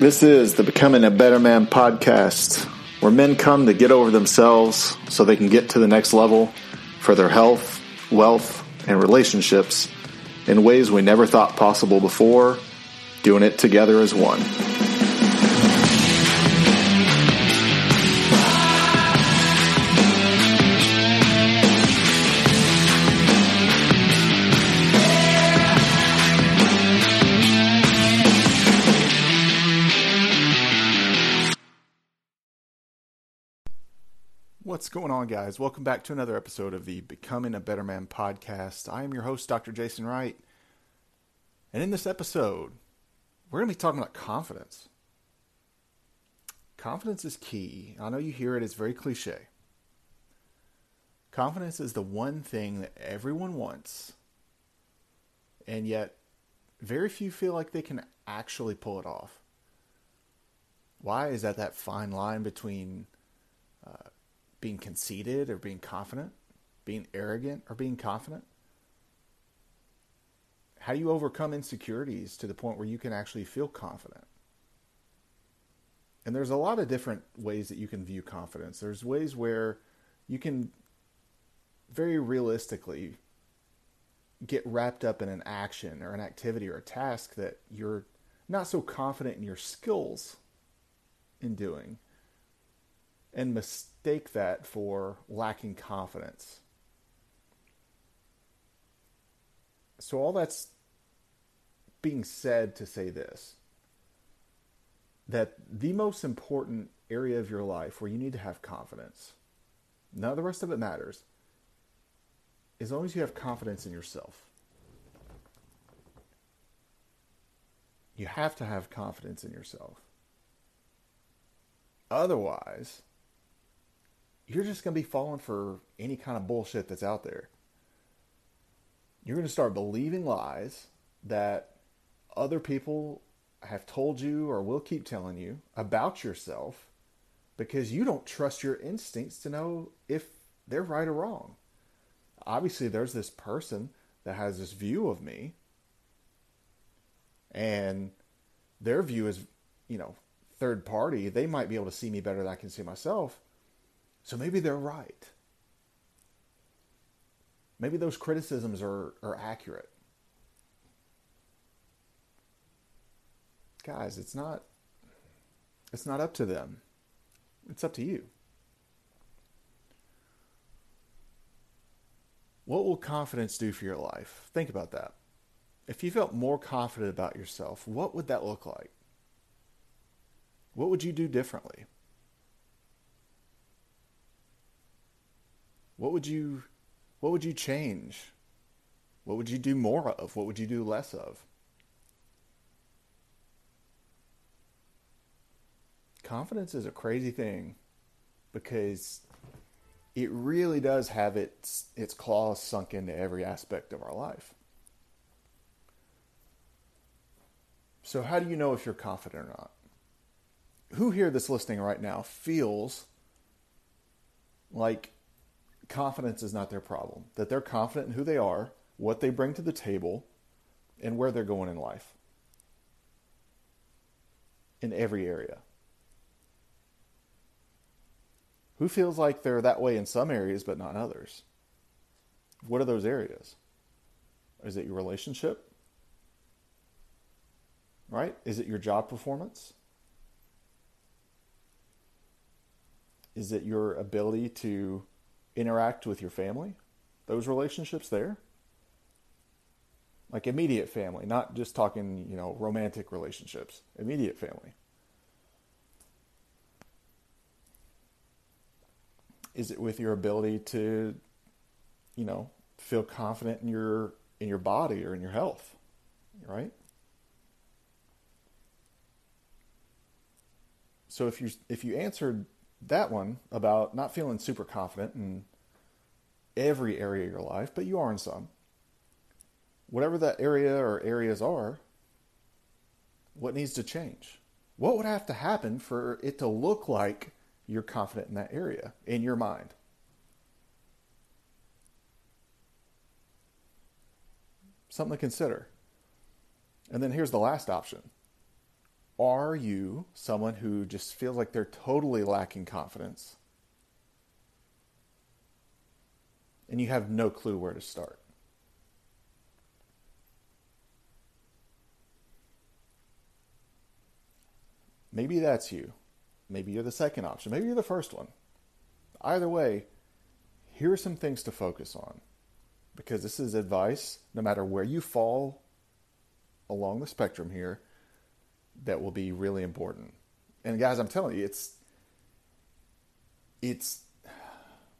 This is the Becoming a Better Man podcast, where men come to get over themselves so they can get to the next level for their health, wealth, and relationships in ways we never thought possible before, doing it together as one. What's going on, guys? Welcome back to another episode of the Becoming a Better Man podcast. I am your host, Dr. Jason Wright. And in this episode, we're going to be talking about confidence. Confidence is key. I know you hear it, it's very cliche. Confidence is the one thing that everyone wants, and yet very few feel like they can actually pull it off. Why is that that fine line between uh, being conceited or being confident, being arrogant or being confident? How do you overcome insecurities to the point where you can actually feel confident? And there's a lot of different ways that you can view confidence. There's ways where you can very realistically get wrapped up in an action or an activity or a task that you're not so confident in your skills in doing and mistake that for lacking confidence. So, all that's being said to say this that the most important area of your life where you need to have confidence, none of the rest of it matters, as long as you have confidence in yourself. You have to have confidence in yourself. Otherwise, you're just going to be falling for any kind of bullshit that's out there. You're going to start believing lies that other people have told you or will keep telling you about yourself because you don't trust your instincts to know if they're right or wrong. Obviously, there's this person that has this view of me, and their view is, you know, third party. They might be able to see me better than I can see myself so maybe they're right. Maybe those criticisms are, are accurate. Guys, it's not it's not up to them. It's up to you. What will confidence do for your life? Think about that. If you felt more confident about yourself, what would that look like? What would you do differently? What would you what would you change? What would you do more of? What would you do less of? Confidence is a crazy thing because it really does have its its claws sunk into every aspect of our life. So how do you know if you're confident or not? Who here that's listening right now feels like confidence is not their problem, that they're confident in who they are, what they bring to the table, and where they're going in life. In every area. Who feels like they're that way in some areas but not others? What are those areas? Is it your relationship? Right? Is it your job performance? Is it your ability to interact with your family, those relationships there. Like immediate family, not just talking, you know, romantic relationships, immediate family. Is it with your ability to, you know, feel confident in your in your body or in your health, right? So if you if you answered that one about not feeling super confident in every area of your life, but you are in some. Whatever that area or areas are, what needs to change? What would have to happen for it to look like you're confident in that area in your mind? Something to consider. And then here's the last option. Are you someone who just feels like they're totally lacking confidence and you have no clue where to start? Maybe that's you. Maybe you're the second option. Maybe you're the first one. Either way, here are some things to focus on because this is advice, no matter where you fall along the spectrum here, that will be really important. And guys, I'm telling you, it's it's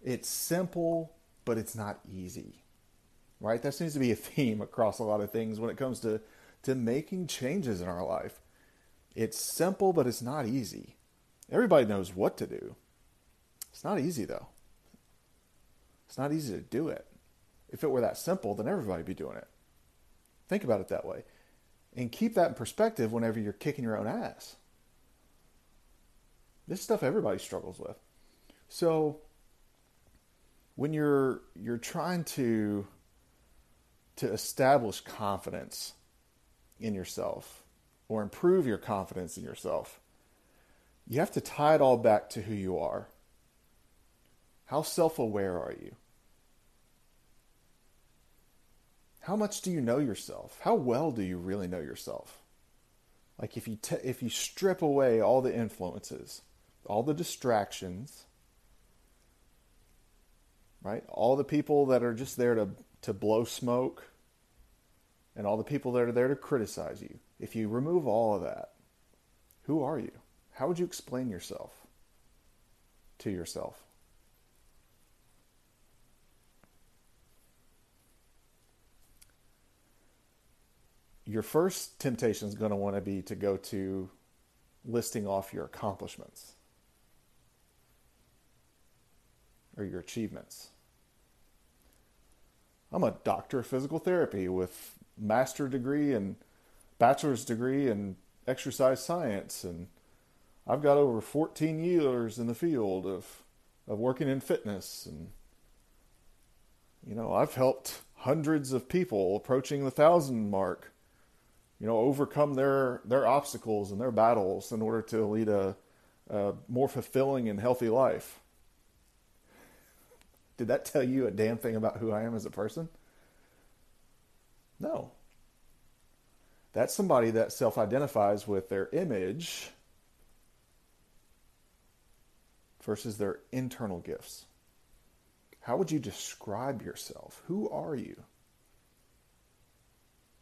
it's simple, but it's not easy. Right? That seems to be a theme across a lot of things when it comes to to making changes in our life. It's simple, but it's not easy. Everybody knows what to do. It's not easy though. It's not easy to do it. If it were that simple, then everybody'd be doing it. Think about it that way. And keep that in perspective whenever you're kicking your own ass. This stuff everybody struggles with. So when you're you're trying to to establish confidence in yourself or improve your confidence in yourself, you have to tie it all back to who you are. How self aware are you? How much do you know yourself? How well do you really know yourself? Like if you te- if you strip away all the influences, all the distractions, right? All the people that are just there to to blow smoke and all the people that are there to criticize you. If you remove all of that, who are you? How would you explain yourself to yourself? Your first temptation is going to want to be to go to listing off your accomplishments or your achievements. I'm a doctor of physical therapy with master degree and bachelor's degree in exercise science and I've got over 14 years in the field of of working in fitness and you know, I've helped hundreds of people approaching the thousand mark you know, overcome their their obstacles and their battles in order to lead a, a more fulfilling and healthy life. Did that tell you a damn thing about who I am as a person? No. That's somebody that self identifies with their image versus their internal gifts. How would you describe yourself? Who are you?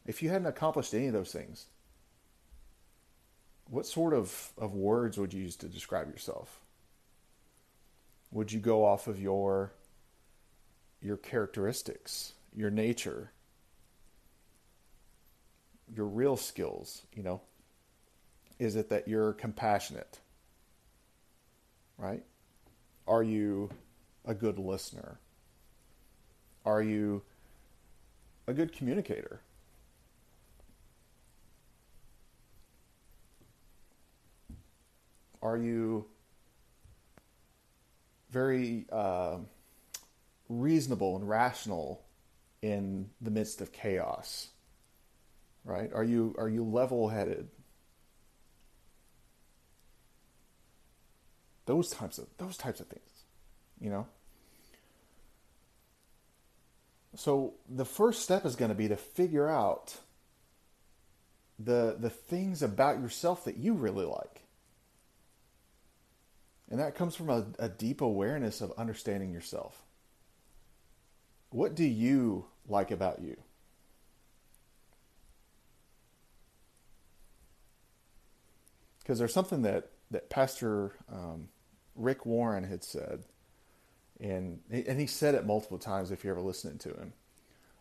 If you hadn't accomplished any of those things, what sort of, of words would you use to describe yourself? Would you go off of your your characteristics, your nature, your real skills, you know? Is it that you're compassionate? Right? Are you a good listener? Are you a good communicator? Are you very uh, reasonable and rational in the midst of chaos? Right? Are you are you level-headed? Those types of those types of things, you know. So the first step is going to be to figure out the the things about yourself that you really like. And that comes from a, a deep awareness of understanding yourself. What do you like about you? Because there's something that, that Pastor um, Rick Warren had said, and, and he said it multiple times if you're ever listening to him.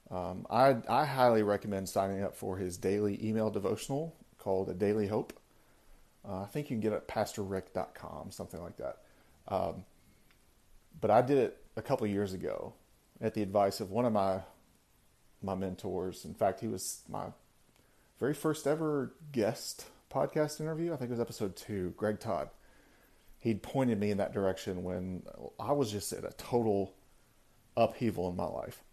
Um, I, I highly recommend signing up for his daily email devotional called A Daily Hope. Uh, I think you can get it at pastorrick.com, something like that. Um, but I did it a couple years ago at the advice of one of my my mentors. In fact, he was my very first ever guest podcast interview. I think it was episode two. Greg Todd. He'd pointed me in that direction when I was just at a total upheaval in my life.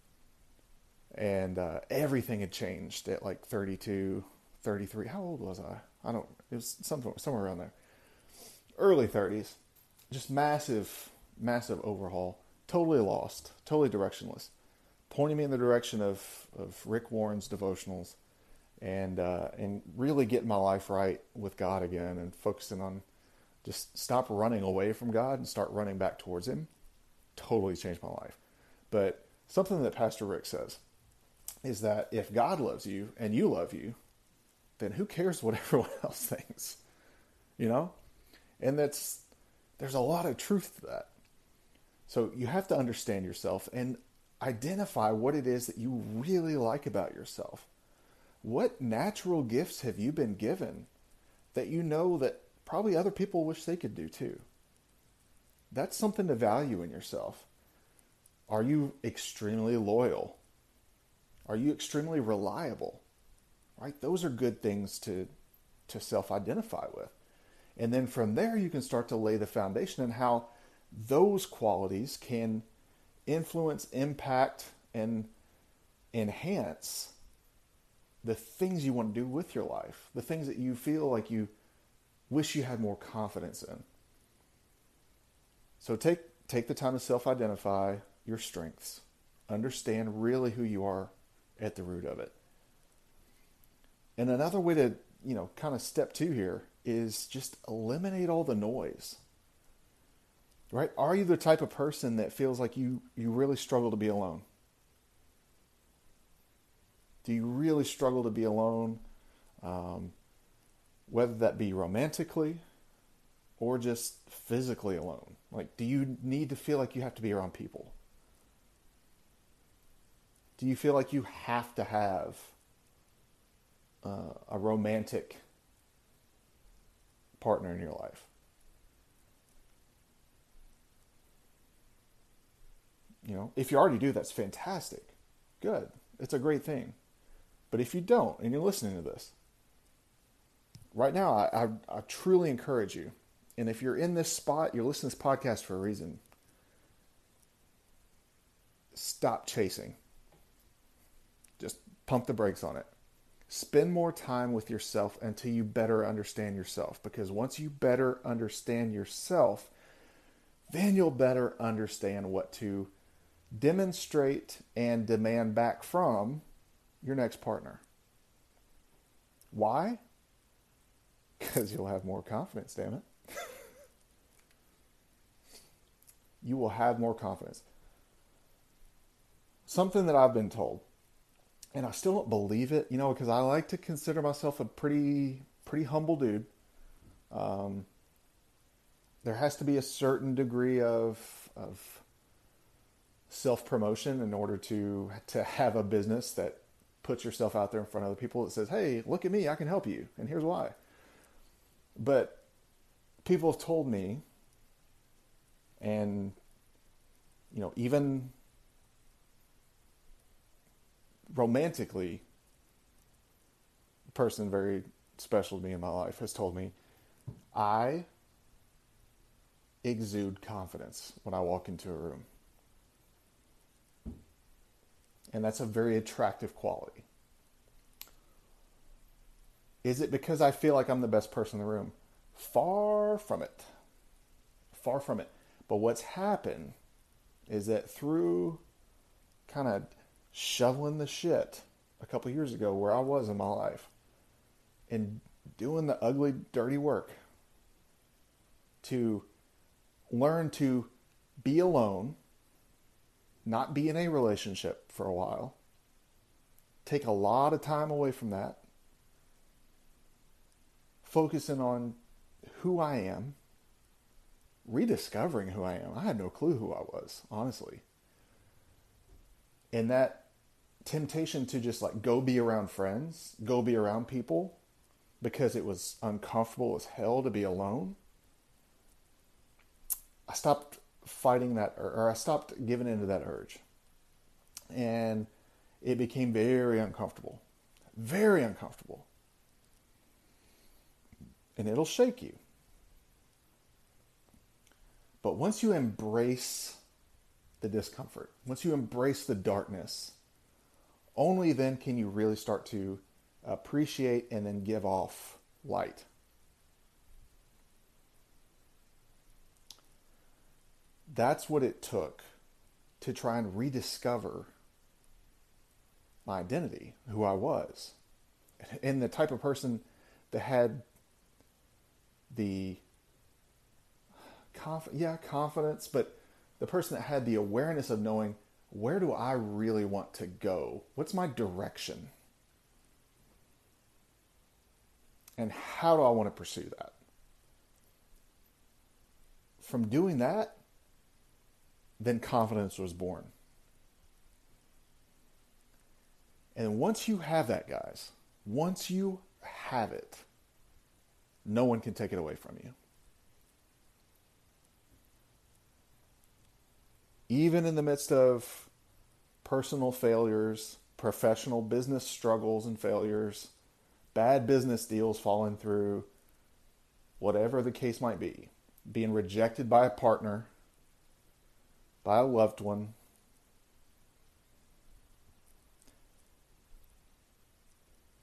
And uh, everything had changed at like 32, 33. How old was I? I don't. It was something somewhere around there. Early 30s, just massive, massive overhaul. Totally lost, totally directionless. Pointing me in the direction of of Rick Warren's devotionals, and uh, and really getting my life right with God again, and focusing on just stop running away from God and start running back towards Him. Totally changed my life. But something that Pastor Rick says is that if God loves you and you love you, then who cares what everyone else thinks? You know? And that's there's a lot of truth to that. So you have to understand yourself and identify what it is that you really like about yourself. What natural gifts have you been given that you know that probably other people wish they could do too? That's something to value in yourself. Are you extremely loyal? Are you extremely reliable? Right? Those are good things to to self-identify with. And then from there you can start to lay the foundation and how those qualities can influence, impact and enhance the things you want to do with your life, the things that you feel like you wish you had more confidence in. So take take the time to self-identify your strengths. Understand really who you are at the root of it. And another way to, you know, kind of step two here is just eliminate all the noise. Right? Are you the type of person that feels like you you really struggle to be alone? Do you really struggle to be alone? Um, whether that be romantically or just physically alone. Like, do you need to feel like you have to be around people? Do you feel like you have to have uh, a romantic partner in your life? You know, if you already do, that's fantastic. Good. It's a great thing. But if you don't, and you're listening to this, right now, I, I, I truly encourage you. And if you're in this spot, you're listening to this podcast for a reason. Stop chasing. Just pump the brakes on it. Spend more time with yourself until you better understand yourself. Because once you better understand yourself, then you'll better understand what to demonstrate and demand back from your next partner. Why? Because you'll have more confidence, damn it. you will have more confidence. Something that I've been told and I still don't believe it, you know, because I like to consider myself a pretty pretty humble dude. Um, there has to be a certain degree of of self promotion in order to to have a business that puts yourself out there in front of other people that says, "Hey, look at me, I can help you," and here's why. But people have told me, and you know, even romantically, a person very special to me in my life has told me, I exude confidence when I walk into a room. And that's a very attractive quality. Is it because I feel like I'm the best person in the room? Far from it. Far from it. But what's happened is that through kind of shoveling the shit a couple years ago where I was in my life and doing the ugly, dirty work to learn to be alone, not be in a relationship for a while, take a lot of time away from that, focusing on who I am, rediscovering who I am. I had no clue who I was, honestly. And that temptation to just like go be around friends, go be around people because it was uncomfortable as hell to be alone. I stopped fighting that, or I stopped giving into that urge. And it became very uncomfortable. Very uncomfortable. And it'll shake you. But once you embrace the discomfort, once you embrace the darkness, only then can you really start to appreciate and then give off light. That's what it took to try and rediscover my identity, who I was, and the type of person that had the conf- yeah confidence, but the person that had the awareness of knowing where do I really want to go? What's my direction? And how do I want to pursue that? From doing that, then confidence was born. And once you have that, guys, once you have it, no one can take it away from you. Even in the midst of personal failures, professional business struggles and failures, bad business deals falling through, whatever the case might be, being rejected by a partner, by a loved one,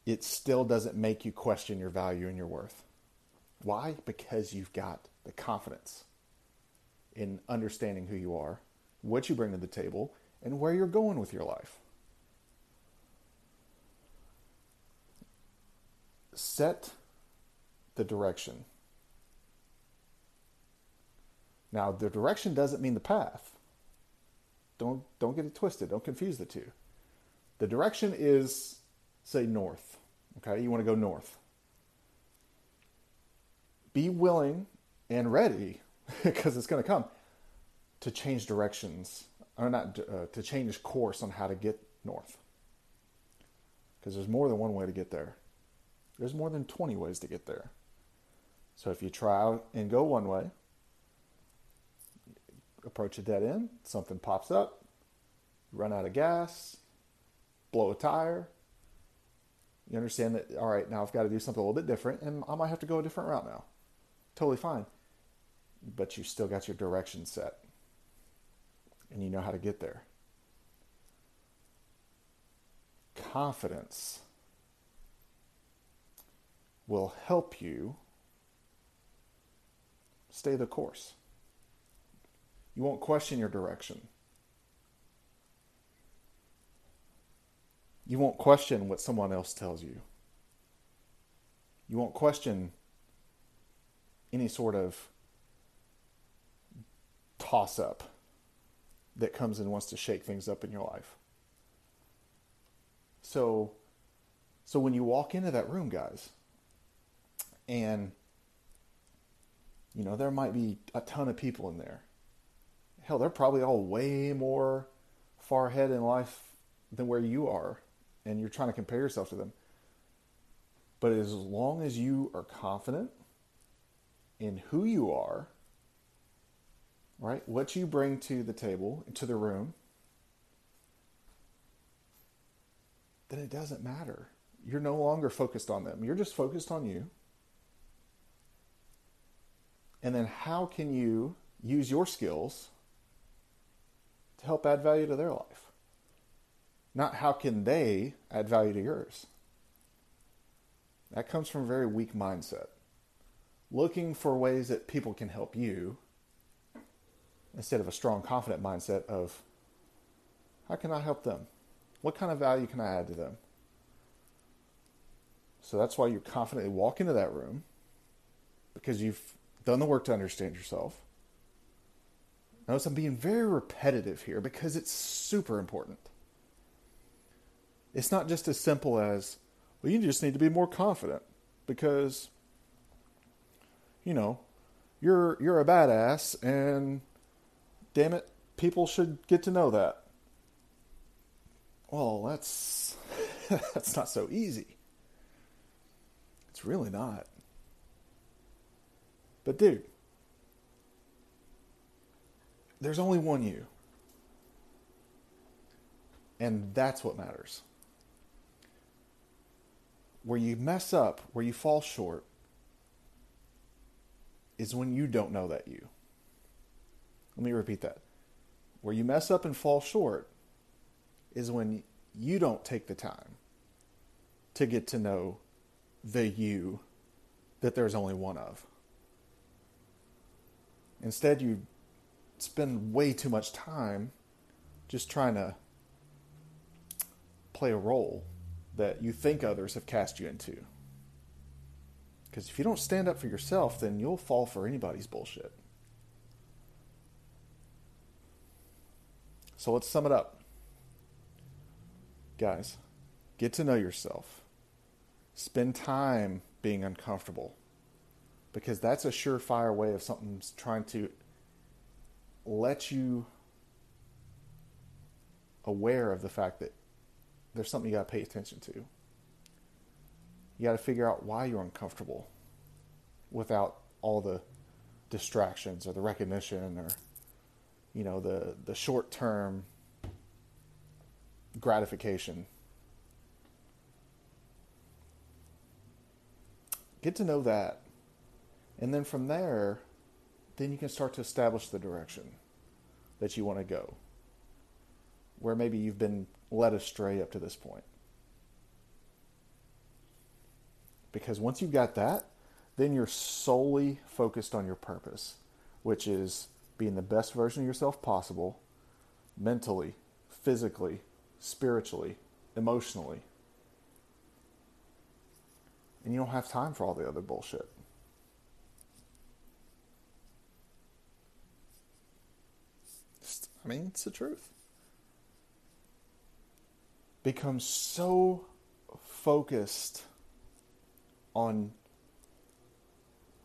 it still doesn't make you question your value and your worth. Why? Because you've got the confidence in understanding who you are, what you bring to the table, and where you're going with your life. Set the direction. Now, the direction doesn't mean the path. Don't don't get it twisted. Don't confuse the two. The direction is say north. Okay, you want to go north. Be willing and ready, because it's going to come, to change directions, or not uh, to change course on how to get north. Because there's more than one way to get there. There's more than 20 ways to get there. So if you try and go one way, approach a dead end, something pops up, run out of gas, blow a tire, you understand that, all right, now I've got to do something a little bit different and I might have to go a different route now. Totally fine. But you still got your direction set and you know how to get there. Confidence will help you stay the course. You won't question your direction. You won't question what someone else tells you. You won't question any sort of toss up that comes and wants to shake things up in your life. So so when you walk into that room, guys, and you know, there might be a ton of people in there. Hell, they're probably all way more far ahead in life than where you are and you're trying to compare yourself to them. But as long as you are confident in who you are, right, what you bring to the table, to the room, then it doesn't matter. You're no longer focused on them. You're just focused on you. And then how can you use your skills to help add value to their life? Not how can they add value to yours. That comes from a very weak mindset. Looking for ways that people can help you instead of a strong, confident mindset of how can I help them? What kind of value can I add to them? So that's why you confidently walk into that room because you've done the work to understand yourself. Notice I'm being very repetitive here because it's super important. It's not just as simple as, well, you just need to be more confident because, you know, you're you're a badass and damn it, people should get to know that. Well, that's that's not so easy. It's really not. But dude, there's only one you. And that's what matters where you mess up, where you fall short, is when you don't know that you. Let me repeat that. Where you mess up and fall short is when you don't take the time to get to know the you that there's only one of. Instead, you spend way too much time just trying to play a role that you think others have cast you into. Because if you don't stand up for yourself, then you'll fall for anybody's bullshit. So let's sum it up. Guys, get to know yourself. Spend time being uncomfortable. Because that's a surefire way of something's trying to let you aware of the fact that there's something you got to pay attention to. You got to figure out why you're uncomfortable without all the distractions or the recognition or you know the the short-term gratification. Get to know that. And then from there, then you can start to establish the direction that you want to go. Where maybe you've been led astray up to this point. Because once you've got that, then you're solely focused on your purpose, which is being the best version of yourself possible mentally, physically, spiritually, emotionally. And you don't have time for all the other bullshit. I mean, it's the truth. Become so focused on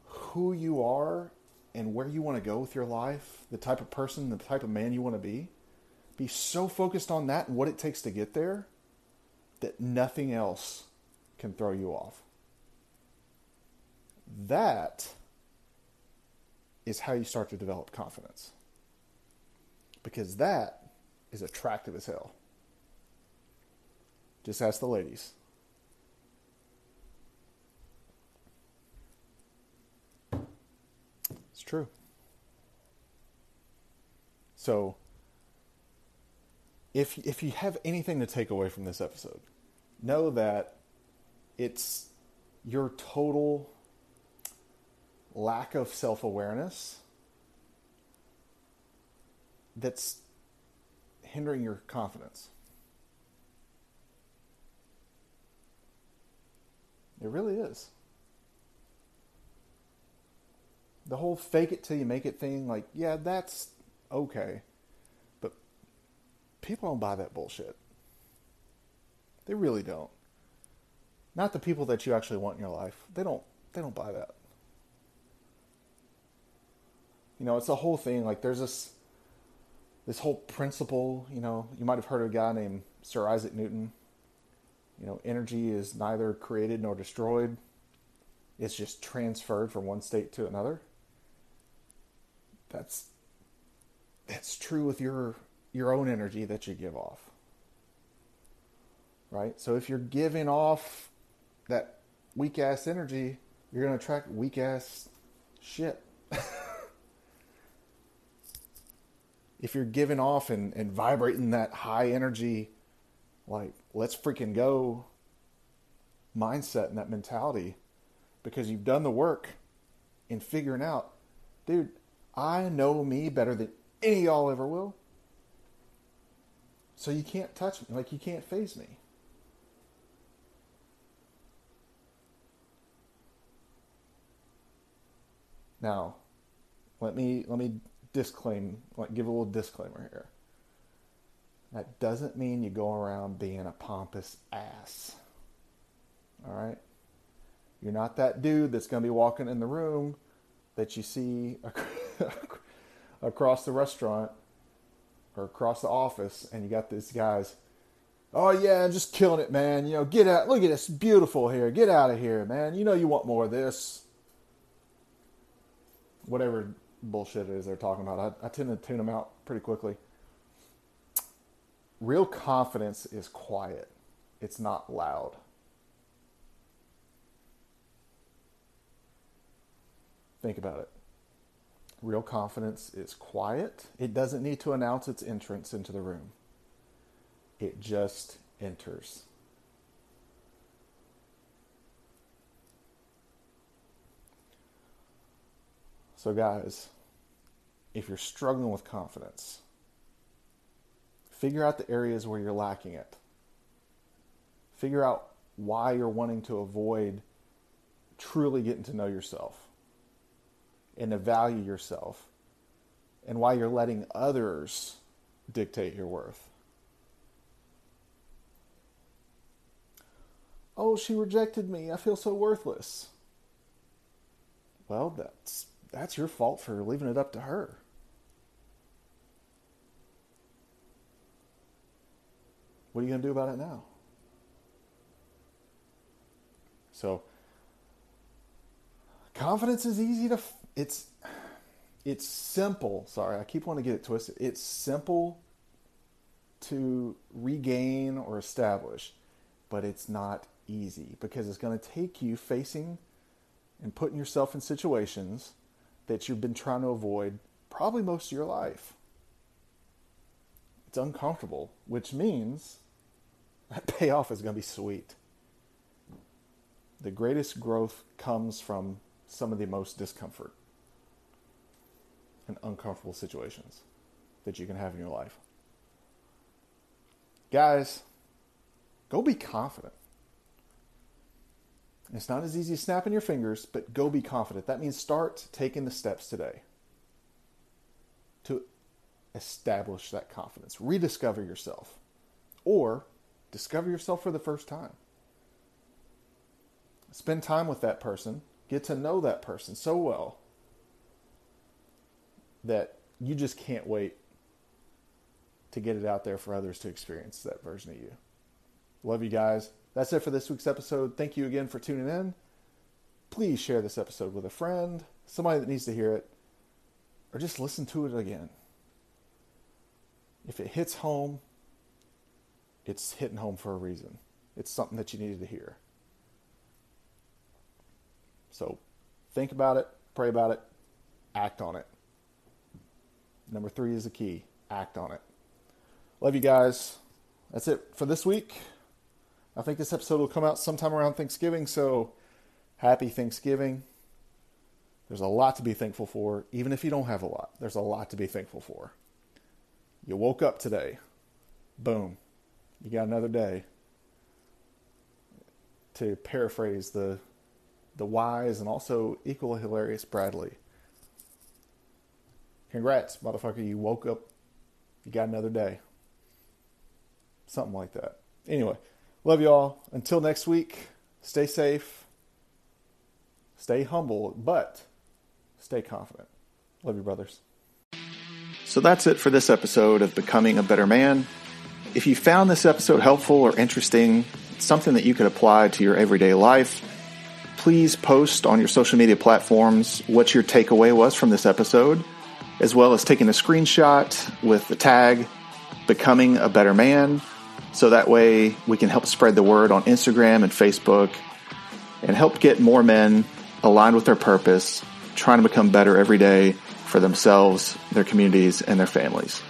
who you are and where you want to go with your life, the type of person, the type of man you want to be. Be so focused on that and what it takes to get there that nothing else can throw you off. That is how you start to develop confidence because that is attractive as hell. Just ask the ladies. True. So, if if you have anything to take away from this episode, know that it's your total lack of self-awareness that's hindering your confidence. It really is. The whole fake it till you make it thing, like, yeah, that's okay. But people don't buy that bullshit. They really don't. Not the people that you actually want in your life. They don't they don't buy that. You know, it's a whole thing. Like there's this this whole principle, you know, you might have heard of a guy named Sir Isaac Newton. You know, energy is neither created nor destroyed. It's just transferred from one state to another. That's that's true with your your own energy that you give off. Right? So if you're giving off that weak ass energy, you're going to attract weak ass shit. if you're giving off and, and vibrating that high energy, like, let's freaking go mindset and that mentality, because you've done the work in figuring out, dude, I know me better than any y'all ever will. So you can't touch me, like, you can't faze me. Now, let me let me disclaim, like give a little disclaimer here. That doesn't mean you go around being a pompous ass. All right? You're not that dude that's going to be walking in the room that you see across the restaurant or across the office and you got these guys oh yeah i'm just killing it man you know get out look at this beautiful here get out of here man you know you want more of this whatever bullshit it is they're talking about. I, I tend to tune them out pretty quickly. Real confidence is quiet, it's not loud. Think about it. Real confidence is quiet. It doesn't need to announce its entrance into the room, it just enters. So, guys, if you're struggling with confidence, figure out the areas where you're lacking it. Figure out why you're wanting to avoid truly getting to know yourself and to value yourself and why you're letting others dictate your worth. Oh, she rejected me. I feel so worthless. Well, that's that's your fault for leaving it up to her. What are you going to do about it now? So, confidence is easy to it's it's simple. Sorry, I keep wanting to get it twisted. It's simple to regain or establish, but it's not easy because it's going to take you facing and putting yourself in situations that you've been trying to avoid probably most of your life. It's uncomfortable, which means that payoff is going to be sweet. The greatest growth comes from some of the most discomfort and uncomfortable situations that you can have in your life. Guys, go be confident. It's not as easy as snapping your fingers, but go be confident. That means start taking the steps today to establish that confidence, rediscover yourself, or discover yourself for the first time. Spend time with that person, get to know that person so well that you just can't wait to get it out there for others to experience that version of you. Love you guys. That's it for this week's episode. Thank you again for tuning in. Please share this episode with a friend, somebody that needs to hear it, or just listen to it again. If it hits home, it's hitting home for a reason. It's something that you needed to hear. So think about it, pray about it, act on it. Number three is the key act on it. Love you guys. That's it for this week. I think this episode will come out sometime around Thanksgiving, so happy Thanksgiving. There's a lot to be thankful for, even if you don't have a lot. There's a lot to be thankful for. You woke up today. Boom. You got another day. To paraphrase the the wise and also equally hilarious Bradley. Congrats, motherfucker. You woke up. You got another day. Something like that. Anyway, love y'all. Until next week, stay safe, stay humble, but stay confident. Love you, brothers. So that's it for this episode of Becoming a Better Man. If you found this episode helpful or interesting, something that you could apply to your everyday life, please post on your social media platforms what your takeaway was from this episode as well as taking a screenshot with the tag Becoming a Better Man. So that way we can help spread the word on Instagram and Facebook and help get more men aligned with their purpose, trying to become better every day for themselves, their communities, and their families.